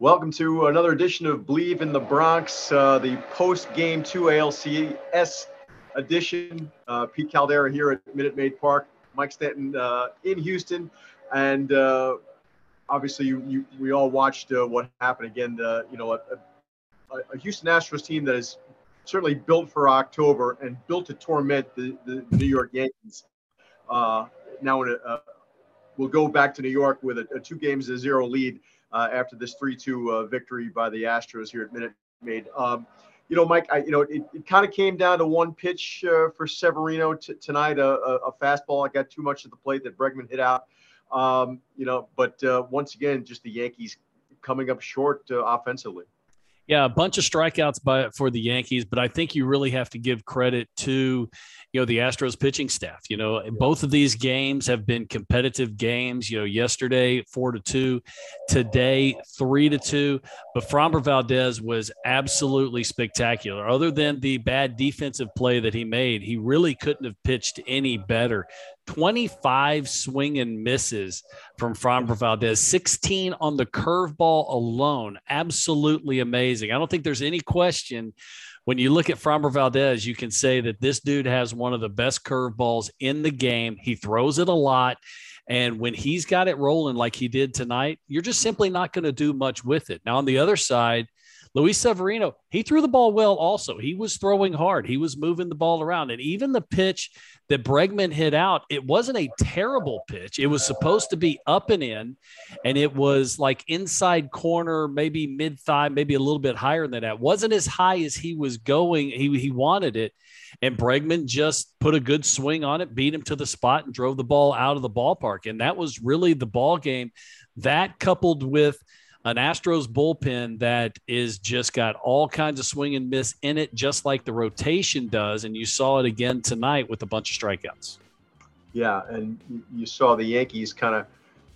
Welcome to another edition of Bleav in the Bronx, uh, the post game two ALCS edition. Uh, Pete Caldera here at Minute Maid Park, Mike Stanton uh, in Houston, and uh, obviously you, you, we all watched uh, what happened again. Uh, you know, a, a, a, Houston Astros team that is certainly built for October and built to torment the, the New York Yankees. now, in a, we'll go back to New York with a, a two games to zero lead uh, after this 3-2 uh, victory by the Astros here at Minute Maid. Um, you know, Mike, I, you know, it, it kind of came down to one pitch uh, for Severino t- tonight, a, a, fastball. I got too much at the plate that Bregman hit out. Um, you know, but uh, once again, just the Yankees coming up short offensively. Yeah, a bunch of strikeouts by for the Yankees, but I think you really have to give credit to, you know, the Astros pitching staff. You know, both of these games have been competitive games. You know, yesterday four to two, today three to two. But Framber Valdez was absolutely spectacular. Other than the bad defensive play that he made, he really couldn't have pitched any better. 25 swing and misses from Framber mm-hmm. Valdez, 16 on the curveball alone. Absolutely amazing. I don't think there's any question when you look at Framber Valdez, you can say that this dude has one of the best curveballs in the game. He throws it a lot. And when he's got it rolling like he did tonight, you're just simply not going to do much with it. Now, on the other side, Luis Severino, he threw the ball well also. He was throwing hard, he was moving the ball around. And even the pitch that Bregman hit out, it wasn't a terrible pitch. It was supposed to be up and in, and it was like inside corner, maybe mid thigh, maybe a little bit higher than that. Wasn't as high as he was going, he, he wanted it. And Bregman just put a good swing on it, beat him to the spot, and drove the ball out of the ballpark. And that was really the ball game. That coupled with an Astros bullpen that is just got all kinds of swing and miss in it, just like the rotation does. And you saw it again tonight with a bunch of strikeouts. Yeah, and you saw the Yankees kind of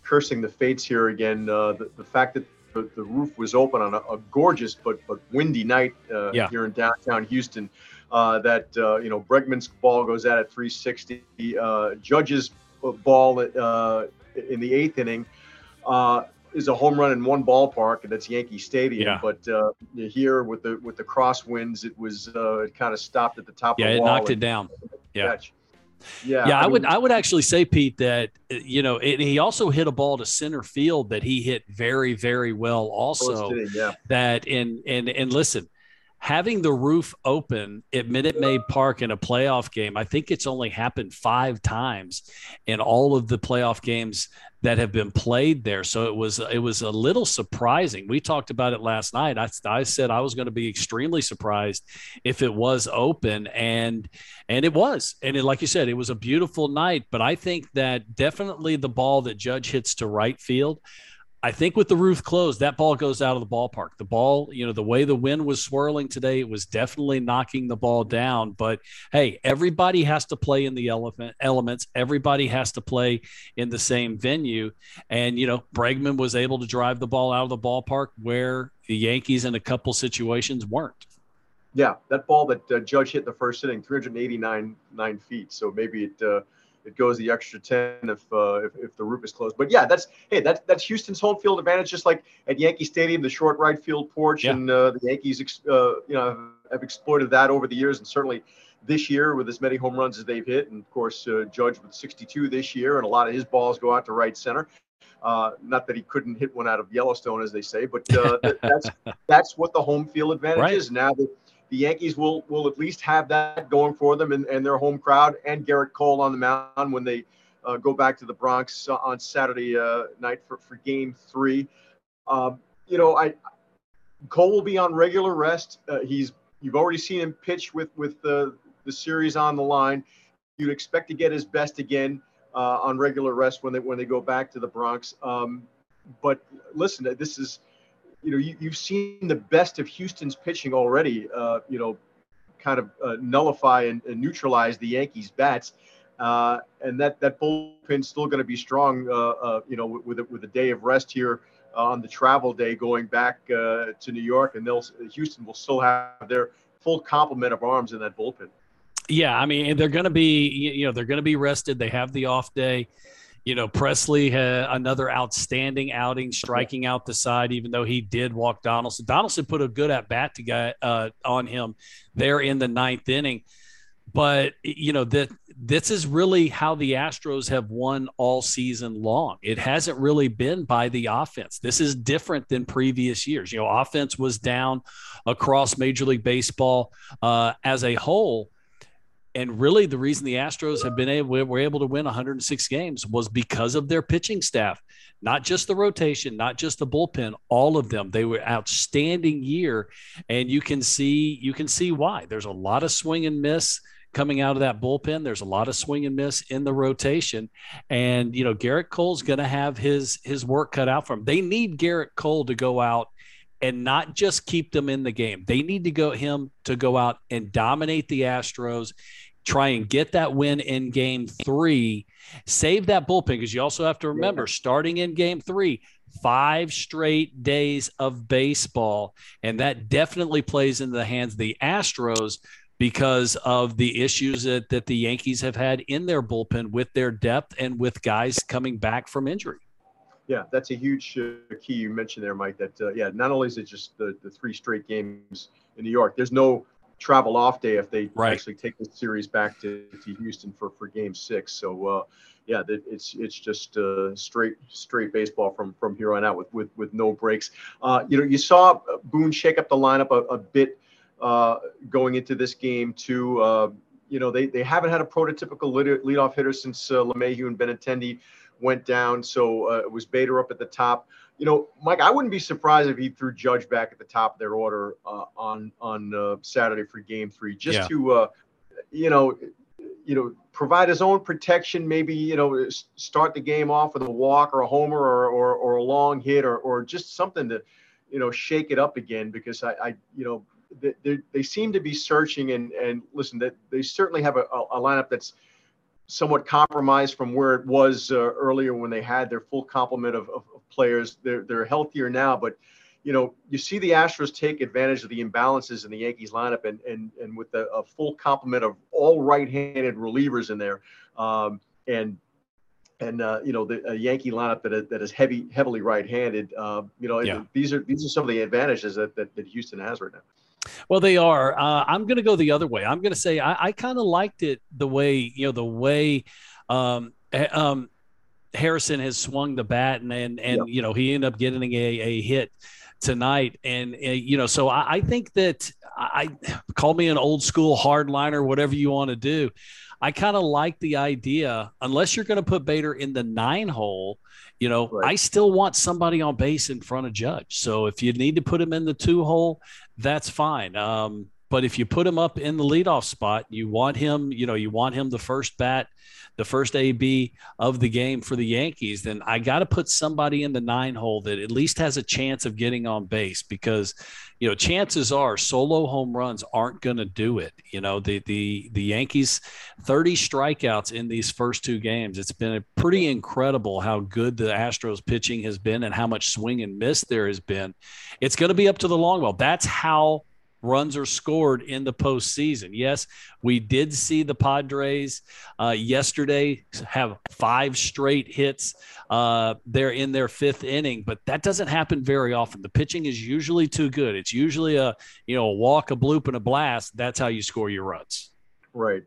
cursing the fates here again. Uh, the, the, fact that the, the, roof was open on a, a gorgeous but but windy night uh, yeah. here in downtown Houston. Uh, that uh, you know Bregman's ball goes out at 360. Uh, Judge's ball uh, in the eighth inning is a home run in one ballpark, and that's Yankee Stadium. Yeah. But uh, here with the with the crosswinds, it was uh, it kind of stopped at the top. Yeah, of the it knocked it down. Yeah. Catch. Yeah, yeah. I, I mean, would I would actually say Pete that you know it, he also hit a ball to center field that he hit very very well also. yeah. That and and and listen, having the roof open at Minute Maid Park in a playoff game, I think it's only happened five times in all of the playoff games that have been played there. So it was it was a little surprising. We talked about it last night. I, I said I was going to be extremely surprised if it was open, and and it was. And it, like you said, it was a beautiful night. But I think that definitely the ball that Judge hits to right field I think with the roof closed, that ball goes out of the ballpark. The ball, you know, the way the wind was swirling today, it was definitely knocking the ball down. But hey, everybody has to play in the elephant elements. Everybody has to play in the same venue. And, you know, Bregman was able to drive the ball out of the ballpark where the Yankees in a couple situations weren't. Yeah, that ball that uh, Judge hit the first inning, 389 nine feet. So maybe it, uh, it goes the extra 10 if, uh, if, if the roof is closed. But yeah, that's hey, that's that's Houston's home field advantage. Just like at Yankee Stadium, the short right field porch, yeah. and uh, the Yankees, uh, you know, have exploited that over the years, and certainly this year with as many home runs as they've hit, and of course uh, Judge with 62 this year, and a lot of his balls go out to right center. Uh, not that he couldn't hit one out of Yellowstone, as they say, but uh, that's that's what the home field advantage right. is. Now that the Yankees will will at least have that going for them and, and their home crowd and Gerrit Cole on the mound when they uh, go back to the Bronx on Saturday uh, night for, for game three. Um, you know, I Cole will be on regular rest. Uh, he's you've already seen him pitch with with the the series on the line. You'd expect to get his best again uh, on regular rest when they when they go back to the Bronx. Um, but listen, this is you know, you, have seen the best of Houston's pitching already, uh, you know, kind of uh, nullify and, and, neutralize the Yankees' bats. Uh, and that, that bullpen's still going to be strong, uh, uh, you know, with, with, a day of rest here on the travel day going back uh, to New York. And they'll, Houston will still have their full complement of arms in that bullpen. Yeah, I mean, they're going to be, you know, they're going to be rested. They have the off day You know, Pressly had another outstanding outing, striking out the side, even though he did walk Donaldson. Donaldson put a good at bat to guy, uh, on him there in the ninth inning. But you know that this is really how the Astros have won all season long. It hasn't really been by the offense. This is different than previous years. You know, offense was down across Major League Baseball uh, as a whole and really, the reason the Astros have been able were able to win 106 games was because of their pitching staff, not just the rotation, not just the bullpen, all of them. They were outstanding year, and you can see you can see why. There's a lot of swing and miss coming out of that bullpen. There's a lot of swing and miss in the rotation, and you know Gerrit Cole's going to have his his work cut out for him. They need Gerrit Cole to go out and not just keep them in the game. They need to go him to go out and dominate the Astros try and get that win in game three, save that bullpen because you also have to remember starting in game three, five straight days of baseball. And that definitely plays into the hands of the Astros because of the issues that, that the Yankees have had in their bullpen with their depth and with guys coming back from injury. Yeah, that's a huge uh, key you mentioned there, Mike. That uh, yeah, not only is it just the, the three straight games in New York, there's no travel off day if they right. actually take the series back to, to Houston for, for game six. So, uh, yeah, it's it's just uh, straight straight baseball from from here on out with with, with no breaks. Uh, you know, you saw Boone shake up the lineup a, a bit uh, going into this game too. Uh, you know, they, they haven't had a prototypical lead, leadoff hitter since uh, LeMahieu and Benintendi went down. So uh, it was Bader up at the top you know, Mike, I wouldn't be surprised if he threw Judge back at the top of their order uh, on on uh, Saturday for Game Three, just yeah. to, uh, you know, you know, provide his own protection. Maybe you know, start the game off with a walk or a homer or or, or a long hit or or just something to, you know, shake it up again. Because I, I you know, they, they seem to be searching and and listen, that they certainly have a, a lineup that's somewhat compromised from where it was uh, earlier when they had their full complement of, of, players. They're they're healthier now, but you know you see the Astros take advantage of the imbalances in the Yankees lineup, and and and with a, a full complement of all right-handed relievers in there, um, and and uh, you know the Yankee lineup that is, that is heavy heavily right-handed. Uh, you know yeah. these are these are some of the advantages that, that, that Houston has right now. Well, they are. Uh, I'm going to go the other way. I'm going to say I, I kind of liked it the way you know the way um, um, Harrison has swung the bat, and and, and yep. you know he ended up getting a, a hit tonight, and uh, you know so I, I think that I, I call me an old school hardliner, whatever you want to do. I kind of like the idea, unless you're going to put Bader in the nine hole. You know, right. I still want somebody on base in front of Judge. So if you need to put him in the two hole, that's fine. Um, but if you put him up in the leadoff spot, you want him, you know, you want him the first bat, the first AB of the game for the Yankees, then I got to put somebody in the nine hole that at least has a chance of getting on base because, you know, chances are solo home runs aren't going to do it. You know, the the the Yankees 30 strikeouts in these first two games. It's been pretty incredible how good the Astros pitching has been and how much swing and miss there has been. It's going to be up to the long ball. That's how runs are scored in the postseason. Yes, we did see the Padres uh, yesterday have five straight hits uh, there in their fifth inning, but that doesn't happen very often. The pitching is usually too good. It's usually a you know a walk, a bloop, and a blast. That's how you score your runs. Right.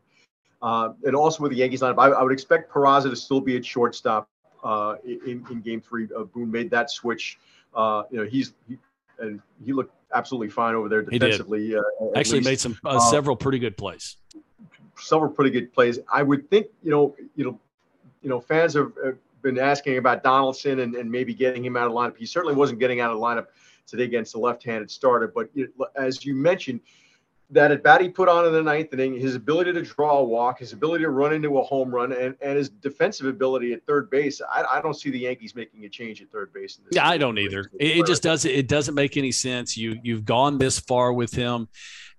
Uh, and also with the Yankees lineup, I, I, would expect Peraza to still be at shortstop uh, in, in Game Three. Uh, Boone made that switch. Uh, you know, he's he, and he looked absolutely fine over there defensively. Uh, Actually, least. made some uh, uh, several pretty good plays. Several pretty good plays. I would think you know you know you know fans have, been asking about Donaldson and, and maybe getting him out of lineup. He certainly wasn't getting out of lineup today against the left-handed starter. But know, as you mentioned, that at bat he put on in the ninth inning, his ability to draw a walk, his ability to run into a home run, and, and his defensive ability at third base, I, I don't see the Yankees making a change at third base. yeah, I don't either. It, it just doesn't. It doesn't make any sense. You you've gone this far with him,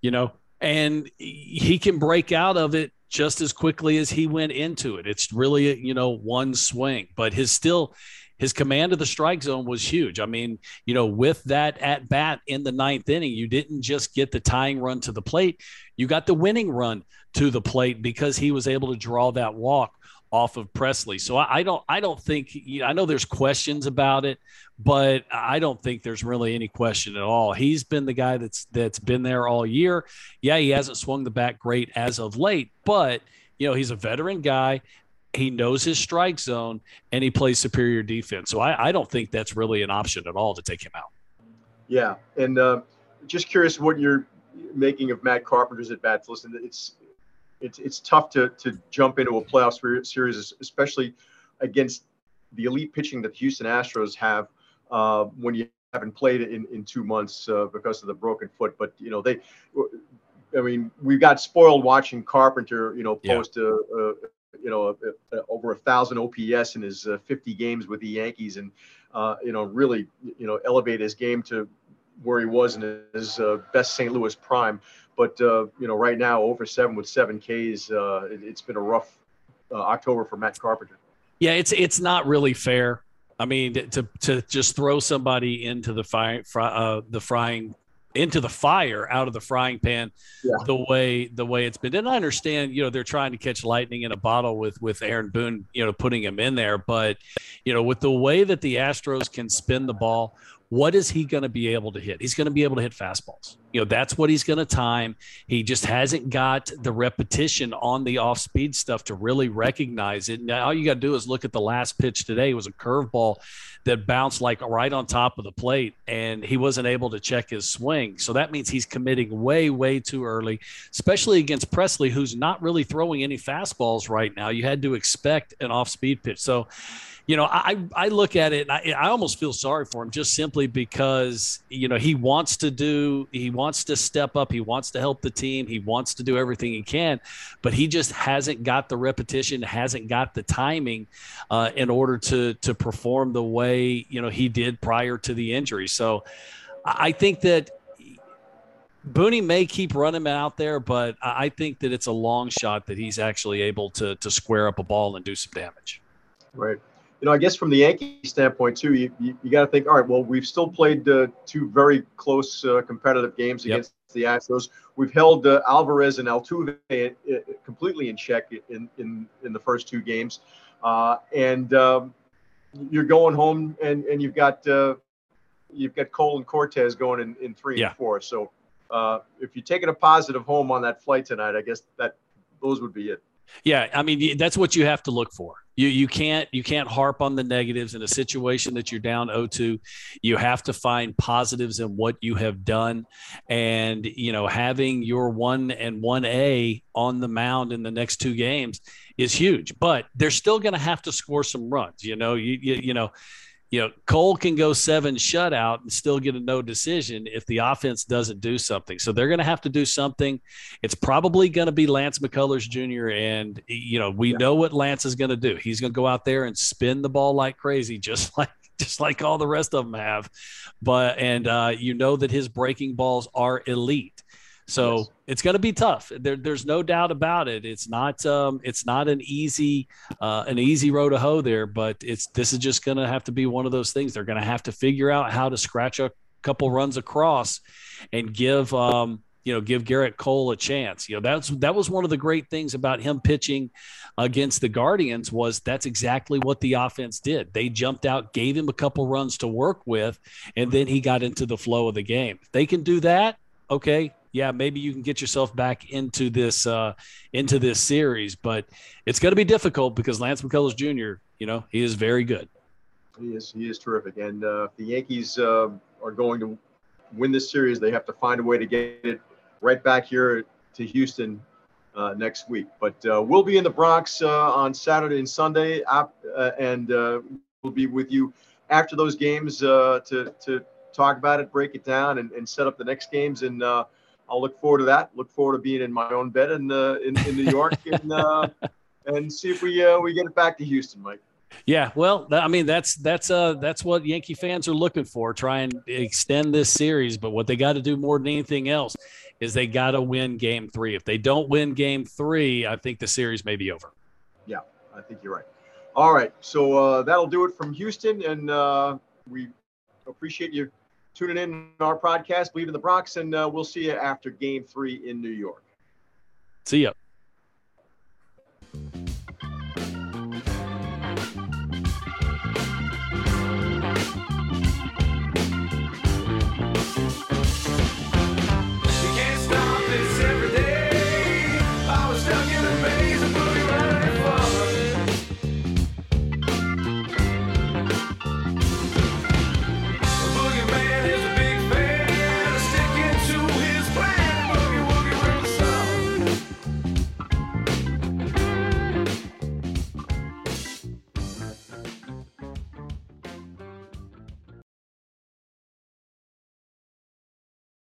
you know, and he can break out of it just as quickly as he went into it. It's really you know one swing, but his still his command of the strike zone was huge. I mean, you know, with that at bat in the ninth inning, you didn't just get the tying run to the plate, you got the winning run to the plate because he was able to draw that walk off of Pressly. So I, I don't I don't think you know, I know there's questions about it, but I don't think there's really any question at all. He's been the guy that's that's been there all year. Yeah, he hasn't swung the bat great as of late, but you know, he's a veteran guy. He knows his strike zone and he plays superior defense. So I, I don't think that's really an option at all to take him out. Yeah. And uh, just curious what you're making of Matt Carpenter's at bats. Listen, it's it's it's tough to to jump into a playoff series, especially against the elite pitching that the Houston Astros have uh, when you haven't played in in two months uh, because of the broken foot. But you know they, I mean, we got spoiled watching Carpenter, you know, post yeah. a, a, you know a, a, over a thousand OPS in his uh, 50 games with the Yankees, and uh, you know really you know elevate his game to where he was in his uh, best St. Louis prime. But uh, you know, right now, over seven with seven Ks. Uh, it, has been a rough uh, October for Matt Carpenter. Yeah, it's it's not really fair. I mean, to to just throw somebody into the fire, uh, the frying into the fire out of the frying pan yeah. the way the way it's been and i understand you know they're trying to catch lightning in a bottle with with aaron boone you know putting him in there but you know with the way that the astros can spin the ball what is he going to be able to hit? He's going to be able to hit fastballs. You know, that's what he's going to time. He just hasn't got the repetition on the off speed stuff to really recognize it. Now, all you got to do is look at the last pitch today. It was a curveball that bounced like right on top of the plate, and he wasn't able to check his swing. So that means he's committing way, way too early, especially against Pressly, who's not really throwing any fastballs right now. You had to expect an off speed pitch. So, you know, I I look at it and I, I almost feel sorry for him just simply because you know he wants to do he wants to step up he wants to help the team he wants to do everything he can, but he just hasn't got the repetition hasn't got the timing uh, in order to to perform the way you know he did prior to the injury. So I think that Booney may keep running out there, but I think that it's a long shot that he's actually able to to square up a ball and do some damage. Right you know, I guess from the Yankee standpoint too, you, you, you got to think, all right, well, we've still played uh, two very close uh, competitive games yep. against the Astros. We've held uh, Alvarez and Altuve uh, completely in check in, in, in the first two games. Uh, and um, you're going home and, and you've got uh, you've got Cole and Cortes going in, in three yeah. and four. So if you're taking a positive home on that flight tonight, I guess that those would be it. Yeah, I mean that's what you have to look for. You you can't you can't harp on the negatives in a situation that you're down 0-2. You have to find positives in what you have done, and you know having your one and one A on the mound in the next two games is huge. But they're still going to have to score some runs. You know you you, you know you know, Cole can go seven shutout and still get a no decision if the offense doesn't do something. So they're going to have to do something. It's probably going to be Lance McCullers Jr. And, you know, we yeah. know what Lance is going to do. He's going to go out there and spin the ball like crazy, just like just like all the rest of them have. But and uh, you know that his breaking balls are elite. So yes. it's going to be tough. There, there's no doubt about it. It's not um, it's not an easy uh, an easy road to hoe there, but it's this is just going to have to be one of those things. They're going to have to figure out how to scratch a couple runs across and give um, you know give Gerrit Cole a chance. You know that's that was one of the great things about him pitching against the Guardians was that's exactly what the offense did. They jumped out, gave him a couple runs to work with, and then he got into the flow of the game. If they can do that, okay, yeah, maybe you can get yourself back into this uh, into this series, but it's going to be difficult because Lance McCullers Jr. You know he is very good. He is he is terrific, and uh, if the Yankees uh, are going to win this series, they have to find a way to get it right back here to Houston uh, next week. But uh, we'll be in the Bronx uh, on Saturday and Sunday, uh, and uh, we'll be with you after those games uh, to to talk about it, break it down, and, and set up the next games. And I'll look forward to that. Look forward to being in my own bed in uh, in, in New York and uh, and see if we uh, we get it back to Houston, Mike. Yeah, well, I mean that's that's uh that's what Yankee fans are looking for. Try and extend this series, but what they got to do more than anything else is they got to win Game Three. If they don't win Game Three, I think the series may be over. Yeah, I think you're right. All right, so uh, that'll do it from Houston, and uh, we appreciate you tuning in our podcast, Bleav in the Bronx, and uh, we'll see you after game three in New York. See ya.